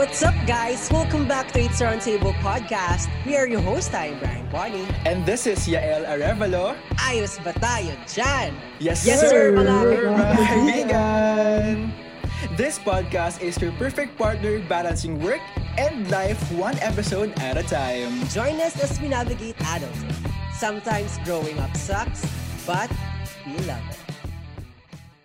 What's up, guys? Welcome back to It's Round Table Podcast. We are your host, I'm Brian Bonnie. And this is Yael Arevalo. Ayos ba tayo dyan? Yes, Yes, sir, mga mga kaibigan! This podcast is your perfect partner balancing work and life one episode at a time. Join us as we navigate adulthood. Sometimes growing up sucks, but we love it.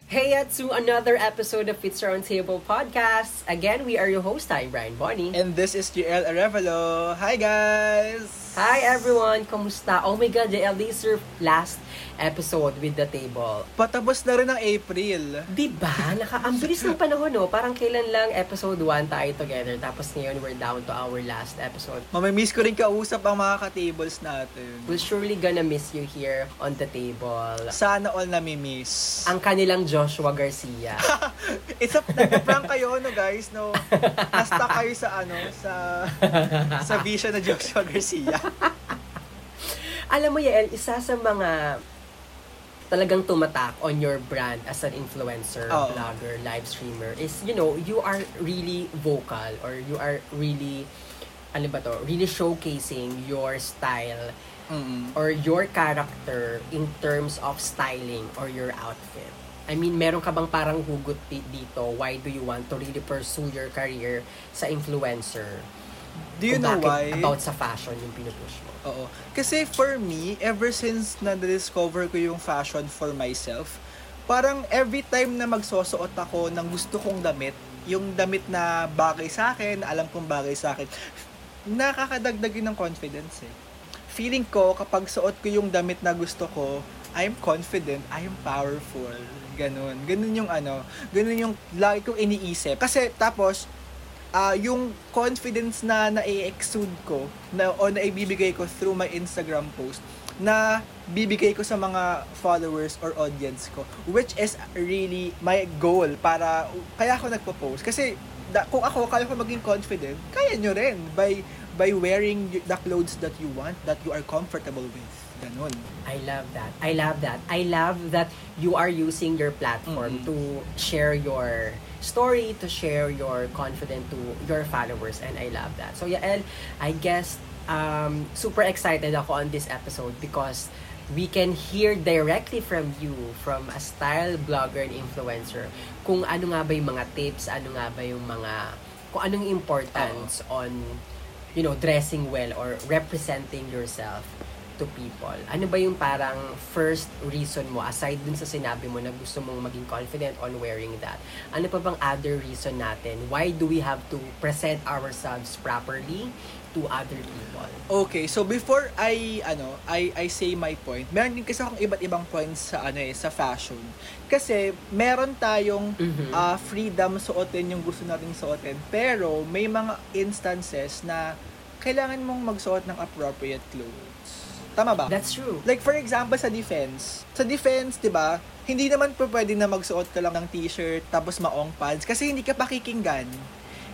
Hey, at to another episode of It's Round Table Podcast. Again, we are your host, I'm Brian Bonnie. And this is Yael Arevalo. Hi, guys! Hi everyone! Kamusta? Oh my God, is your last episode with the table. Patapos na rin ang April. Diba? Naka, ang bilis ng panahon, no? Parang kailan lang episode 1 tayo together. Tapos ngayon, we're down to our last episode. Mamimiss ko rin kausap ang mga ka-tables natin. We're surely gonna miss you here on the table. Sana all namimiss. Ang kanilang Joshua Garcia. It's a nagpa-prank kayo no guys no. Nasta kayo sa ano sa sa vision na Joshua Garcia. Alam mo, Yael, isa sa mga talagang tumatak on your brand as an influencer, Oo. vlogger, live streamer is, you know, you are really vocal or you are really, ano ba to, really showcasing your style Mm. or your character in terms of styling or your outfit. I mean, meron ka bang parang hugot di- dito? Why do you want to really pursue your career sa influencer? Do you know why? about sa fashion yung pinupush mo? Oo. Kasi for me, ever since na-discover ko yung fashion for myself, parang every time na magsosuot ako ng gusto kong damit, yung damit na bagay sa akin, alam kong bagay sa akin, nakakadagdag yun ng confidence eh. Feeling ko, kapag suot ko yung damit na gusto ko, I'm confident, I'm powerful. Ganun. Ganun yung ano, ganun yung lagi kong iniisip. Kasi tapos, ah yung confidence na na-exude ko na o na ibibigay ko through my Instagram post na bibigay ko sa mga followers or audience ko which is really my goal para kaya ako nagpo-post kasi da, kung ako kaya ko maging confident kaya nyo rin by by wearing the clothes that you want that you are comfortable with ganun I love that. I love that. I love that you are using your platform Mhm. to share your story, to share your confidence to your followers, and I love that. So, Yael, I guess um, super excited ako on this episode because we can hear directly from you, from a style blogger and influencer, kung ano nga ba yung mga tips, ano nga ba yung mga, kung anong importance on, you know, dressing well or representing yourself to people? Ano ba yung parang first reason mo aside dun sa sinabi mo na gusto mong maging confident on wearing that? Ano pa bang other reason natin? Why do we have to present ourselves properly to other people? Okay, so before I ano, I I say my point, meron din kasi akong iba't ibang points sa ano eh, sa fashion. Kasi meron tayong Mhm. ah, freedom suotin yung gusto nating suotin, pero may mga instances na kailangan mong magsuot ng appropriate clothes. Tama ba? That's true. Like for example sa defense. Sa defense, 'di ba? Hindi naman po pwede na magsuot ka lang ng t-shirt tapos maong pants kasi hindi ka pakikinggan.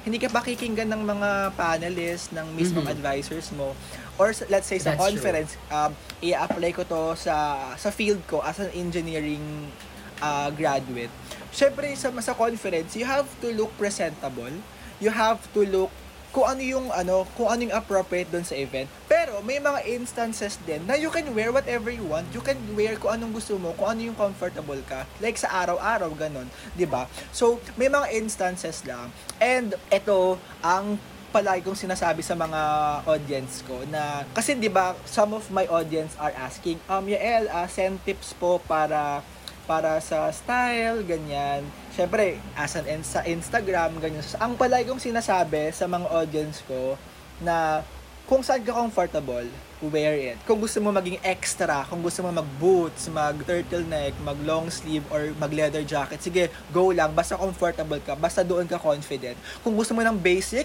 Hindi ka pakikinggan ng mga panelists, ng mismong Mhm. advisors mo. Or let's say sa That's conference, um, i-apply ko to sa sa field ko as an engineering uh, graduate. Syempre sa sa conference, you have to look presentable. You have to look kung ano yung ano, kung ano yung appropriate doon sa event. Pero may mga instances din na you can wear whatever you want. You can wear kung anong gusto mo, kung ano yung comfortable ka. Like sa araw-araw ganun, 'di ba? So, may mga instances lang. And ito ang palagi kong sinasabi sa mga audience ko na kasi 'di ba some of my audience are asking um Yael uh, send tips po para para sa style, ganyan. Siyempre, as an in- sa Instagram, ganyan. So, ang palagi kong sinasabi sa mga audience ko na kung saan ka comfortable, wear it. Kung gusto mo maging extra, kung gusto mo mag-boots, mag-turtleneck, mag-long sleeve, or mag-leather jacket, sige, go lang. Basta comfortable ka. Basta doon ka confident. Kung gusto mo ng basic,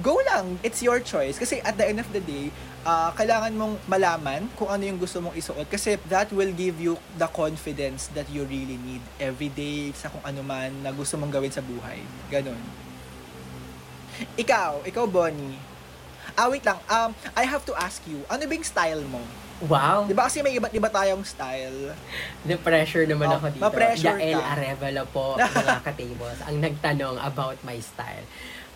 go lang. It's your choice. Kasi at the end of the day, ah, kailangan mong malaman kung ano yung gusto mong isuot. Kasi that will give you the confidence that you really need every day sa kung ano man na gusto mong gawin sa buhay. Ganon. Ikaw, ikaw Bonnie. Ah, wait lang. Um, I have to ask you, ano ba yung style mo? Wow. Di ba kasi may iba't iba tayong style? The pressure naman Oh, ako dito. ma-pressure Yael ka. Arevalo po, mga ka-tables, ang nagtanong about my style.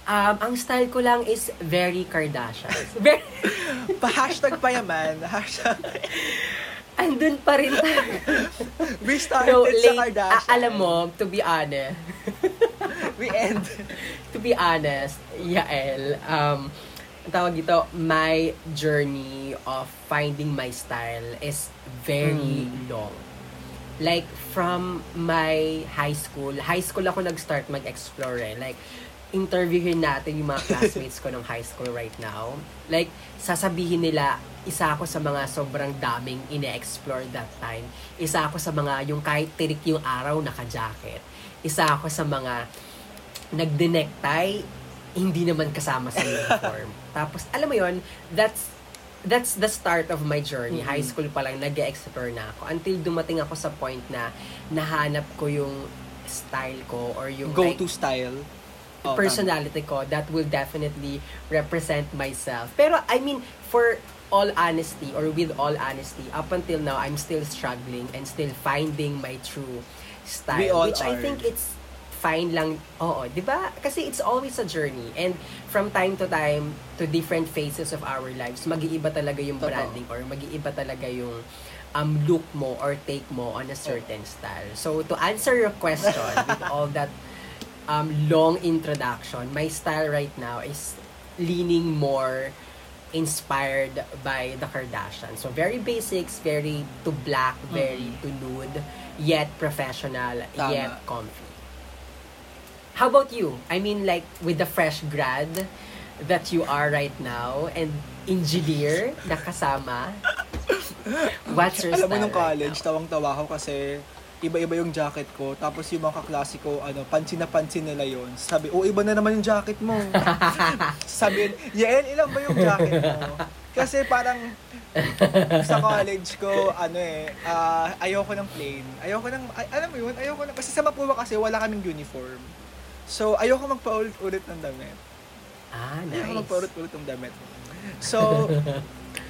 Um, ang style ko lang is very Kardashian. Very, Pa-hashtag payaman. Hashtag, andun pa rin tayo. we started No, sa late, Kardashian. a- alam mo, to be honest, We end. to be honest, Yael, um, ang tawag dito, my journey of finding my style is very Hmm. long. Like, from my high school, high school ako nag-start mag-explore eh. Like, interviewin natin yung mga classmates ko ng high school right now. Like, sasabihin nila, isa ako sa mga sobrang daming ine-explore that time. Isa ako sa mga, yung kahit tirik yung araw, naka-jacket. Isa ako sa mga nagde-necktie, hindi naman kasama sa uniform. Tapos, alam mo yon that's that's the start of my journey. Mhm. High school pa lang, nag-explore na ako. Until dumating ako sa point na nahanap ko yung style ko or yung like, Go-to style. Oh, personality ko that will definitely represent myself. Pero I mean, for all honesty or with all honesty, up until now, I'm still struggling and still finding my true style. We all which I are. think it's fine lang. Oo, di ba? Kasi it's always a journey. And from time to time, to different phases of our lives, mag-iiba talaga yung Totoo. branding or mag-iiba talaga yung um, look mo or take mo on a certain style. So, to answer your question with all that um, long introduction, my style right now is leaning more inspired by the Kardashians. So very basics, very to black, very to nude, yet professional, Tama. yet comfy. How about you? I mean like with the fresh grad that you are right now and engineer na kasama. What's your Alam mo nung right college, now? tawang-tawa ako kasi iba-iba yung jacket ko. Tapos yung mga kaklase ko, ano, pansin na pansin nila yon Sabi, oh, iba na naman yung jacket mo. Sabi, Yael, ilan ba yung jacket mo? Kasi parang sa college ko, ano eh, ah, ayoko ng plain. Ayoko ng, ay, alam mo yun, ayoko ng, kasi sa Mapua kasi wala kaming uniform. So, ayoko magpaulit-ulit ng damit. Ah, Ayoko nice. magpaulit-ulit ng damit. So,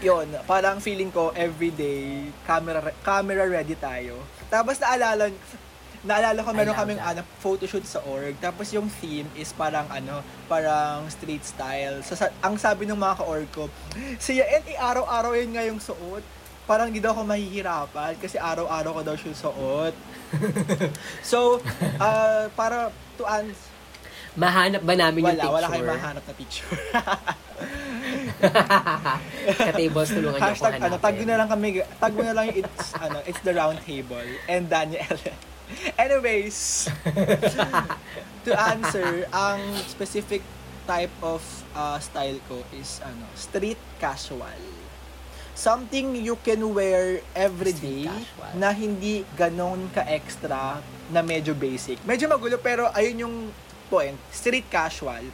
yun, parang feeling ko everyday camera re- camera ready tayo. Tapos naalala naalala ko meron kaming that. ano, photoshoot sa org. Tapos yung theme is parang ano, parang street style. So, sa, ang sabi ng mga ka-org ko, si Yael, eh, araw-araw yun nga yung suot. Parang di daw ako mahihirapan kasi araw-araw ko daw siya suot. so, uh, para to answer, Mahanap ba namin yung wala, picture? wala kayong mahanap na picture. Ka-tables, tulungan niyo ako Hashtag, ano, hanapin. tag na lang kami, tag na lang yung it's, ano, it's the round table and Daniel. Anyways, to answer, ang specific type of uh, style ko is ano, street casual. Something you can wear every day na hindi ganon ka-extra na medyo basic. Medyo magulo pero ayun yung point. Street casual.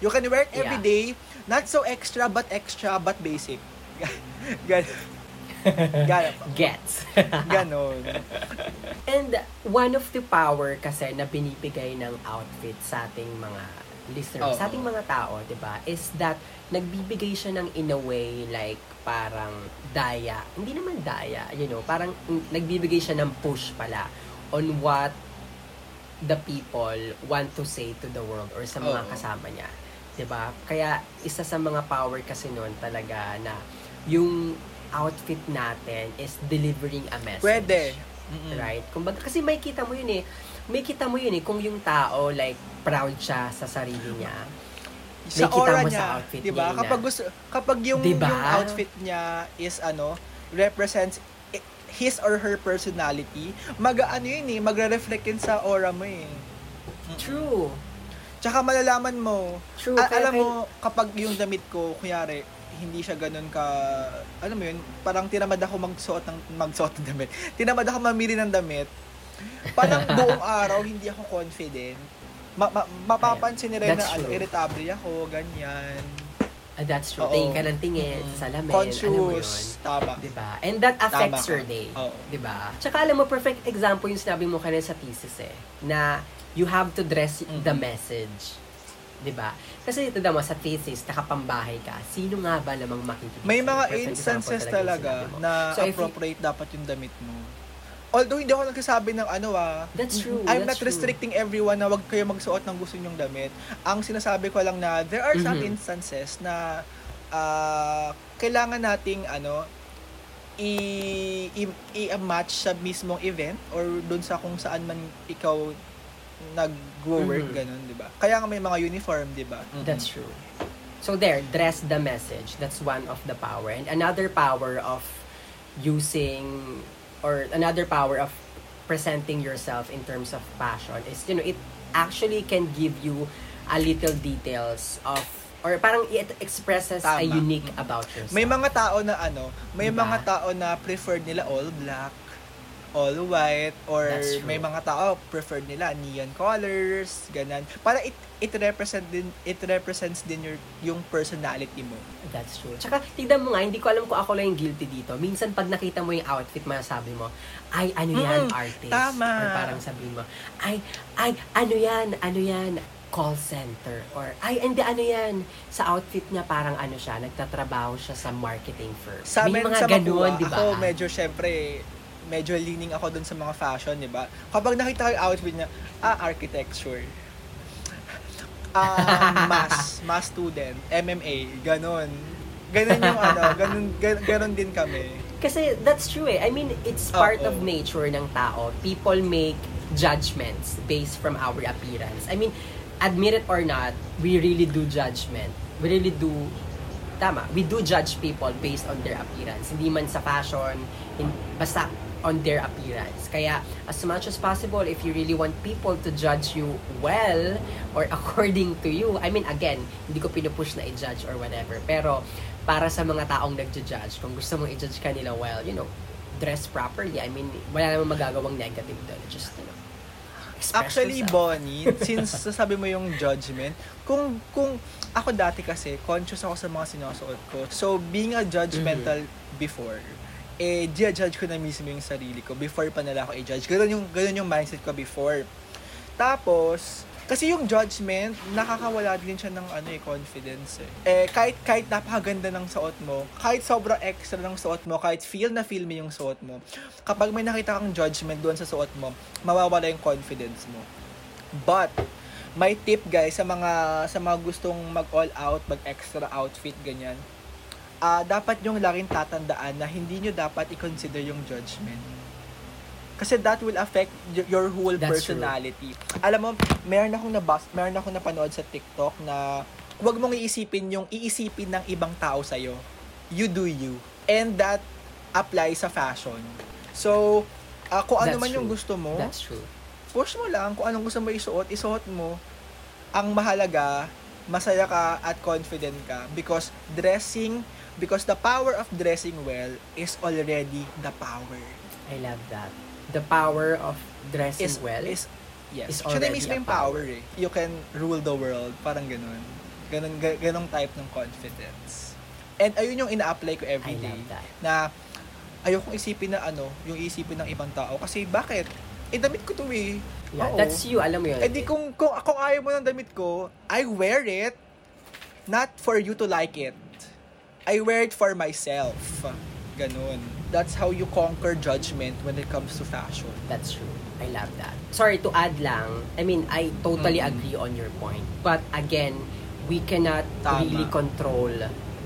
You can wear it every Yeah. day, not so extra but extra but basic. Gan Gan Gets. ganon. And one of the power kasi na binibigay ng outfit sa ating mga listeners, Oo. sa ating mga tao, 'di ba? Is that nagbibigay siya ng in a way like parang daya. Hindi naman daya, you know, parang nagbibigay siya ng push pala on what the people want to say to the world or sa mga Oo. kasama niya. 'Di ba? Kaya isa sa mga power kasi noon talaga na yung outfit natin is delivering a message. Pwede. Mm-mm. Right? Kumbaga, kasi may kita mo yun eh. May kita mo yun eh kung yung tao like proud siya sa sarili niya. sa Nakikita aura mo niya, sa outfit 'di ba? niya Kapag gusto kapag yung Diba? yung outfit niya is ano, represents his or her personality, mag-ano yun eh, magre-reflect yun sa aura mo eh. True. Tsaka malalaman mo, True. a- Kaya alam mo, kapag yung damit ko, kunyari, hindi siya ganun ka, alam mo yun, parang tinamad ako magsuot ng, magsuot ng damit. Tinamad ako mamili ng damit. Parang buong araw, hindi ako confident. Ma- ma- mapapansin nila That's na ano, true. irritable ako, ganyan. Ah, that's true. Oo. Tingin ka ng tingin, Mm. sa salamin, alam mo yun. Conscious. Tama. Diba? And that affects Tama ka. your day. Oo. Diba? Tsaka alam mo, perfect example yung sinabi mo kanina sa thesis eh. Na you have to dress Mhm. the message. Diba? Kasi ito mo, sa thesis, nakapambahay ka. Sino nga ba namang makikita? May mga instances talaga na So, if you- appropriate dapat yung damit mo. although hindi ako nagsasabi ng ano ah, That's true. I'm that's not true. restricting everyone na wag kayo magsuot ng gusto nyong damit. Ang sinasabi ko lang na there are some Mhm. instances na ah, kailangan nating ano i, i, i-match sa mismong event or dun sa kung saan man ikaw nag-work, Mhm. ganun, di ba? Kaya nga may mga uniform, di ba? That's true. So there, dress the message. That's one of the power. And another power of using or another power of presenting yourself in terms of fashion is, you know, it actually can give you a little details of or parang it expresses a Tama. unique about yourself. May mga tao na ano, may Diba? mga tao na preferred nila all black, all white, or may mga tao preferred nila neon colors, ganun. Para it it represent din it represents din your yung personality mo. That's true. Tsaka, tignan mo nga, hindi ko alam kung ako lang yung guilty dito. Minsan, pag nakita mo yung outfit, masasabi mo, ay, ano yan, Mm, artist. tama. Or parang sabihin mo, ay, ay, ano yan, ano yan, call center. Or, ay, hindi, ano yan, sa outfit niya, parang ano siya, nagtatrabaho siya sa marketing firm. Sa May mga sa ganun, di ba? ako medyo syempre medyo leaning ako dun sa mga fashion, di ba? Kapag nakita ko yung outfit niya, ah, architecture. Ah, mass, mass student, MMA, ganun. Ganun yung ano, ganun, ganun, ganun din kami. Kasi that's true eh. I mean, it's part Oo. of nature ng tao. People make judgments based from our appearance. I mean, admit it or not, we really do judgment. We really do tama, we do judge people based on their appearance. Hindi man sa fashion, in, basta on their appearance. Kaya, as much as possible, if you really want people to judge you well or according to you, I mean, again, hindi ko pinupush na i-judge or whatever. Pero, para sa mga taong nagja-judge, kung gusto mong i-judge kanila well, you know, dress properly. I mean, wala namang magagawang negative doon. Just, you know, Actually, yourself. Bonnie, since sasabi mo yung judgment, kung kung ako dati kasi conscious ako sa mga sinusuot ko. So being a judgmental Mm-hmm. before, eh judge ko na mismo yung sarili ko before pa nila ako i-judge. Ganun yung ganun yung mindset ko before. Tapos kasi yung judgment, nakakawala din siya ng ano eh, confidence eh. Eh, kahit, kahit napakaganda ng suot mo, kahit sobrang extra ng suot mo, kahit feel na feel mo yung suot mo, kapag may nakita kang judgment doon sa suot mo, mawawala yung confidence mo. But, my tip guys sa mga sa mga gustong mag all out, mag extra outfit ganyan. Ah, dapat yung laging tatandaan na hindi nyo dapat i-consider yung judgment. Kasi that will affect your whole That's true. personality. Alam mo, meron akong nabas, meron akong napanood sa TikTok na wag mong iisipin yung iisipin ng ibang tao sa You do you. And that applies sa fashion. So, ah, kung ano That's man yung true. gusto mo, That's true. push mo lang kung anong gusto mo isuot, isuot mo. Ang mahalaga, masaya ka at confident ka because dressing, because the power of dressing well is already the power. I love that. The power of dressing Is, well. is, yes. is already mismo yung power eh. You can rule the world. Parang ganun. Ganun, ga- ganung type ng confidence. And ayun yung ina-apply ko I every day. Na ayokong isipin na ano, yung isipin ng ibang tao. Kasi bakit? Eh, damit ko to eh. Yeah, Oo. that's you, alam mo yun. Eh di kung, kung, kung ayaw mo ng damit ko, I wear it not for you to like it. I wear it for myself. Ganun. That's how you conquer judgment when it comes to fashion. That's true. I love that. Sorry to add lang. I mean, I totally Mm. agree on your point. But again, we cannot Tama. really control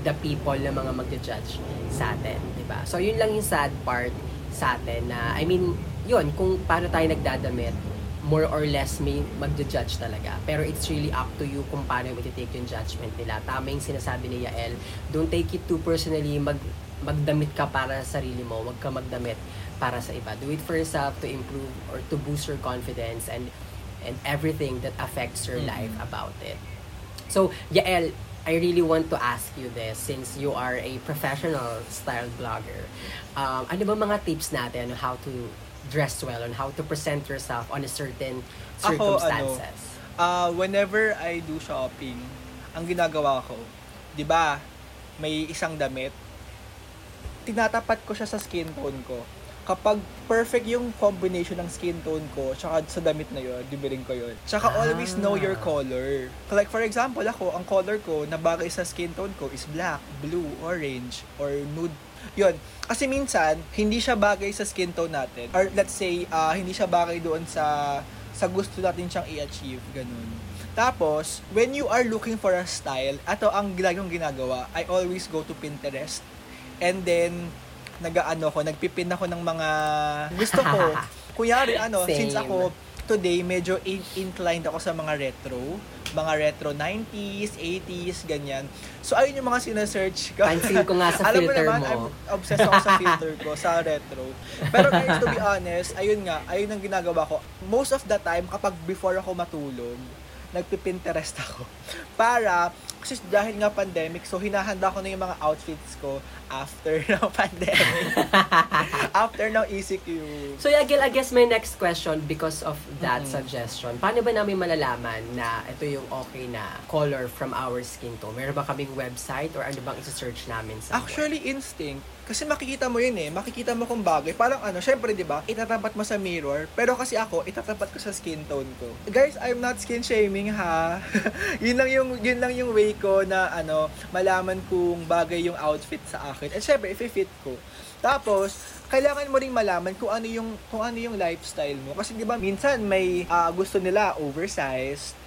the people na mga magja-judge sa atin, 'di ba? So yun lang yung sad part sa atin na I mean, yun kung paano tayo nagdadamit, more or less may magja-judge talaga. Pero it's really up to you kung paano mo take yung judgment nila. Tama yung sinasabi ni Yael. Don't take it too personally. Mag magdamit ka para sa sarili mo. Huwag ka magdamit para sa iba. Do it for yourself to improve or to boost your confidence and and everything that affects your Mhm. life about it. So, Yael, I really want to ask you this since you are a professional style blogger. Um, ano ba mga tips natin on how to dress well, on how to present yourself on a certain Ako, ano, circumstances? Uh, whenever I do shopping, ang ginagawa ko, 'di ba? May isang damit. Tinatapat ko siya sa skin tone ko. Kapag perfect yung combination ng skin tone ko, tsaka sa damit na yun, bibiling ko yun. Tsaka Ah. always know your color. Like for example, ako, ang color ko na bagay sa skin tone ko is black, blue, orange, or nude Yun. Kasi minsan, hindi siya bagay sa skin tone natin. Or let's say, ah, hindi siya bagay doon sa sa gusto natin siyang i-achieve. Ganun. Tapos, when you are looking for a style, ato ang laging ginagawa, I always go to Pinterest. And then, nag-ano ko, nagpipin ako ng mga gusto ko. Kunyari, ano, Same. since ako today, medyo in- inclined ako sa mga retro. Mga retro 90s, 80s, ganyan. So, ayun yung mga sinesearch ko. Pansin ko nga sa Alam mo filter naman, mo. I'm obsessed ako sa filter ko, sa retro. Pero guys, to be honest, ayun nga, ayun ang ginagawa ko. Most of the time, kapag before ako matulog, nagpipinterest ako. Para, kasi dahil nga pandemic, so hinahanda ko na yung mga outfits ko after ng pandemic. after ng ECQ. So, Yagil, I guess my next question because of that Mm-mm. suggestion, paano ba namin malalaman na ito yung okay na color from our skin tone? Meron ba kaming website or ano bang isa-search namin sa Actually, instinct. Kasi makikita mo yun eh. Makikita mo kung bagay. Parang ano, syempre, di ba? Itatapat mo sa mirror. Pero kasi ako, itatapat ko sa skin tone ko. Guys, I'm not skin shaming ha. yun lang yung yun lang yung way ko na ano, malaman kung bagay yung outfit sa akin. And syempre, if fit ko. Tapos, kailangan mo ring malaman kung ano yung kung ano yung lifestyle mo kasi 'di ba minsan may ah, gusto nila oversized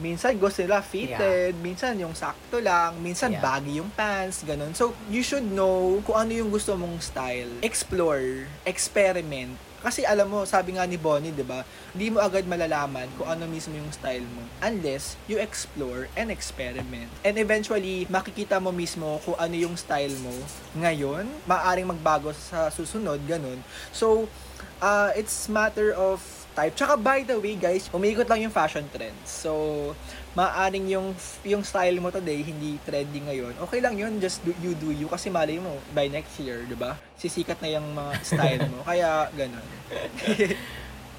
minsan gusto nila fitted, minsan yung sakto lang, minsan Yeah. baggy yung pants, ganun. So, you should know kung ano yung gusto mong style. Explore, experiment. Kasi alam mo, sabi nga ni Bonnie, 'di ba? Hindi mo agad malalaman kung ano mismo yung style mo unless you explore and experiment. And eventually, makikita mo mismo kung ano yung style mo ngayon, maaring magbago sa susunod, ganun. So, uh, it's matter of type. Tsaka by the way guys, umiikot lang yung fashion trends. So, maaring yung yung style mo today hindi trending ngayon. Okay lang yun, just do, you do you kasi malay mo by next year, 'di ba? Sisikat na yung mga style mo. Kaya ganun.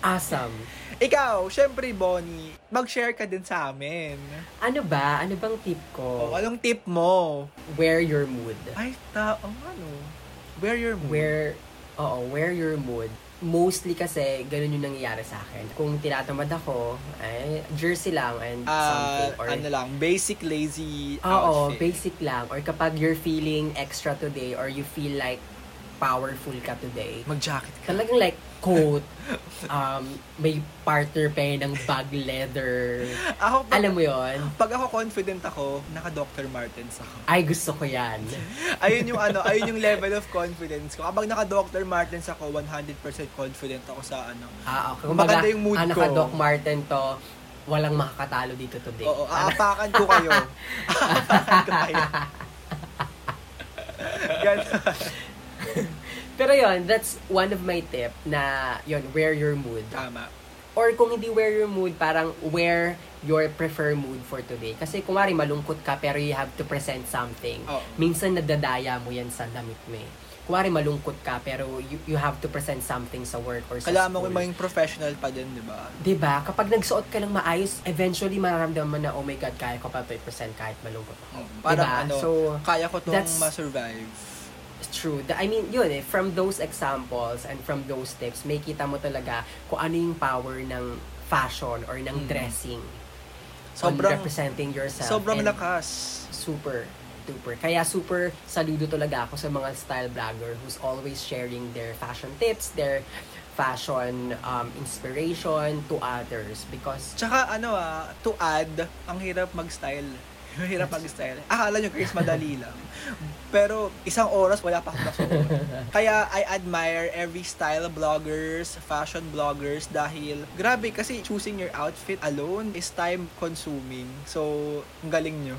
Awesome. Ikaw, syempre Bonnie, mag-share ka din sa amin. Ano ba? Ano bang tip Oh, ko? anong tip mo? Wear your mood. Ay, ta, oh, ano? Where your mood? Wear, oo, wear your mood. Mostly kasi, ganun yung nangyayari sa akin. Kung tinatamad ako, ay, jersey lang and Ah, something. Or, ano lang, basic lazy Oo, outfit. basic lang. Or kapag you're feeling extra today or you feel like powerful ka today, Mag-jacket ka. talagang like coat, um, may partner pa yun ng bag leather. Ako, pag, Alam mo yon pag ako confident ako, naka Dr. Martens ako. Ay, gusto ko yan. ayun yung ano, ayun yung level of confidence ko. Kapag naka Dr. Martens ako, 100% confident ako sa ano. Ah, okay. Maganda yung mood ah, ko. naka-Doc Marten to, walang makakatalo dito today. Oo, aapakan ko kayo. aapakan ko kayo. Pero yon that's one of my tip na yon wear your mood. Tama. Or kung hindi wear your mood, parang wear your prefer mood for today. Kasi kung wari malungkot ka pero you have to present something. Oo. Minsan nadadaya mo yan sa damit mo eh. Kung wari malungkot ka pero you, you have to present something sa work or sa Kailangan mo school. maging professional pa din, di ba? 'Di ba? Kapag nagsuot ka ng maayos, eventually mararamdaman mo na, oh my God, kaya ko pa to i-present kahit malungkot ako. Parang Diba? ano, So, kaya ko tong ma-survive. True. The- I mean, yun eh, from those examples and from those tips, may kita mo talaga kung ano yung power ng fashion or ng Mm. dressing Sobrang, on representing yourself. sobrang And lakas. Super, super. Kaya super saludo talaga ako sa mga style blogger who's always sharing their fashion tips, their fashion um, inspiration to others because Tsaka ano ah, to add, ang hirap mag-style. Ang hirap mag-style. Akala nyo guys, madali lang. Pero isang oras wala pa akong nasuot. Kaya I admire every style bloggers, fashion bloggers dahil grabe kasi choosing your outfit alone is time consuming. So, ang galing nyo.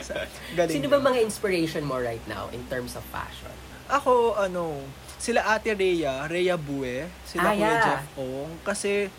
Galing sino nyo. ba mga inspiration mo right now in terms of fashion? Ako, ano, sila ate Rhea, Rhea Bue, sila Ah, Kuya yeah. Jeff Ong, kasi,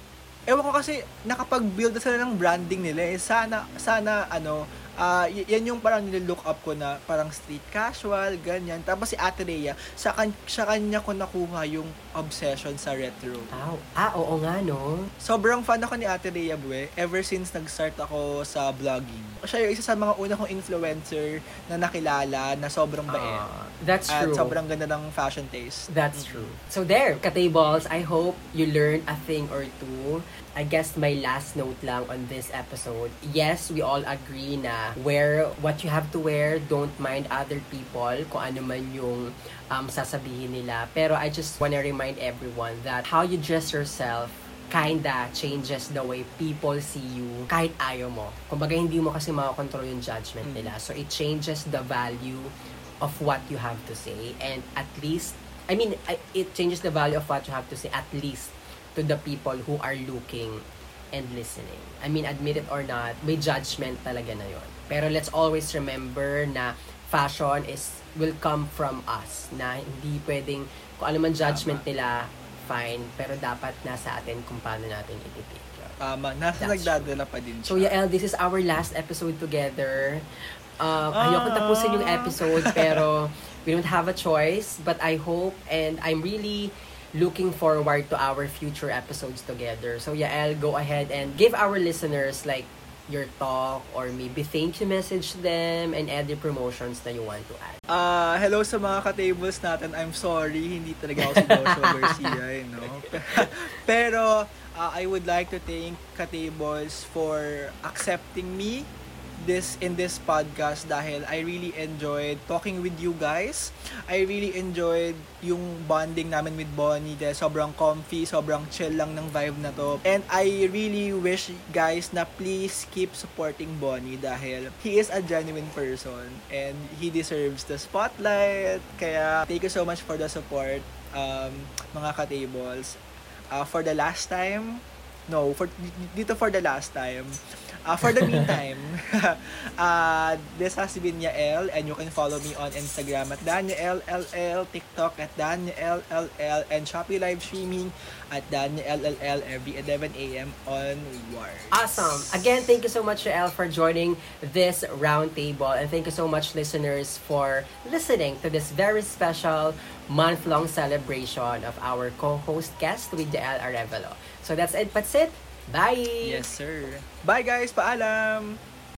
ewan ko kasi, nakapag-build na sila ng branding nila eh. Sana, sana, ano, ah y- yan yung parang nililook up ko na parang street casual, ganyan. Tapos si Ate Rhea, sa, kan- sa kanya ko nakuha yung obsession sa retro. Ah, ah, oo nga, no? Sobrang fan ako ni Ate Rhea Bue ever since nag-start ako sa vlogging. Siya yung isa sa mga una kong influencer na nakilala na sobrang bait. Ah, that's At true. sobrang ganda ng fashion taste. That's true. So there, Katables, I hope you learned a thing or two. I guess my last note lang on this episode. Yes, we all agree na wear what you have to wear. Don't mind other people kung ano man yung um, sasabihin nila. Pero I just wanna remind everyone that how you dress yourself kinda changes the way people see you kahit ayaw mo. Kumbaga hindi mo kasi makakontrol yung judgment nila. So it changes the value of what you have to say and at least I mean it changes the value of what you have to say at least to the people who are looking and listening. I mean, admit it or not, may judgment talaga na yon. Pero let's always remember na fashion is will come from us. Na hindi pwedeng, kung ano man judgment nila, fine. Pero dapat nasa atin kung paano natin ititake. Tama. Nasa That's nagdadala pa din So, siya. Yael, this is our last episode together. Um, ayoko tapusin yung episode, pero we don't have a choice. But I hope and I'm really looking forward to our future episodes together. So, Yael, go ahead and give our listeners like your talk or maybe thank you message them and any promotions na you want to add. Ah, hello sa mga ka-tables natin. I'm sorry, hindi talaga ako si Joshua Garcia, you know. Pero ah, I would like to thank ka-tables for accepting me this in this podcast dahil I really enjoyed talking with you guys. I really enjoyed yung bonding namin with Bonnie dahil sobrang comfy, sobrang chill lang ng vibe na to. And I really wish guys na please keep supporting Bonnie dahil he is a genuine person and he deserves the spotlight. Kaya thank you so much for the support um, mga ka-tables. Uh, for the last time, no, for dito for the last time, Uh, for the meantime, uh, this has been Yael and you can follow me on Instagram at DanielLL, TikTok at DanielLL, and Shopee live streaming at DanielLL every 11 a.m. onwards. Awesome. Again, thank you so much, Yael, for joining this roundtable. And thank you so much, listeners, for listening to this very special month-long celebration of our co-host guest with Yael Arevalo. So that's it. That's it. Bye! Yes, sir. Bye guys, paalam!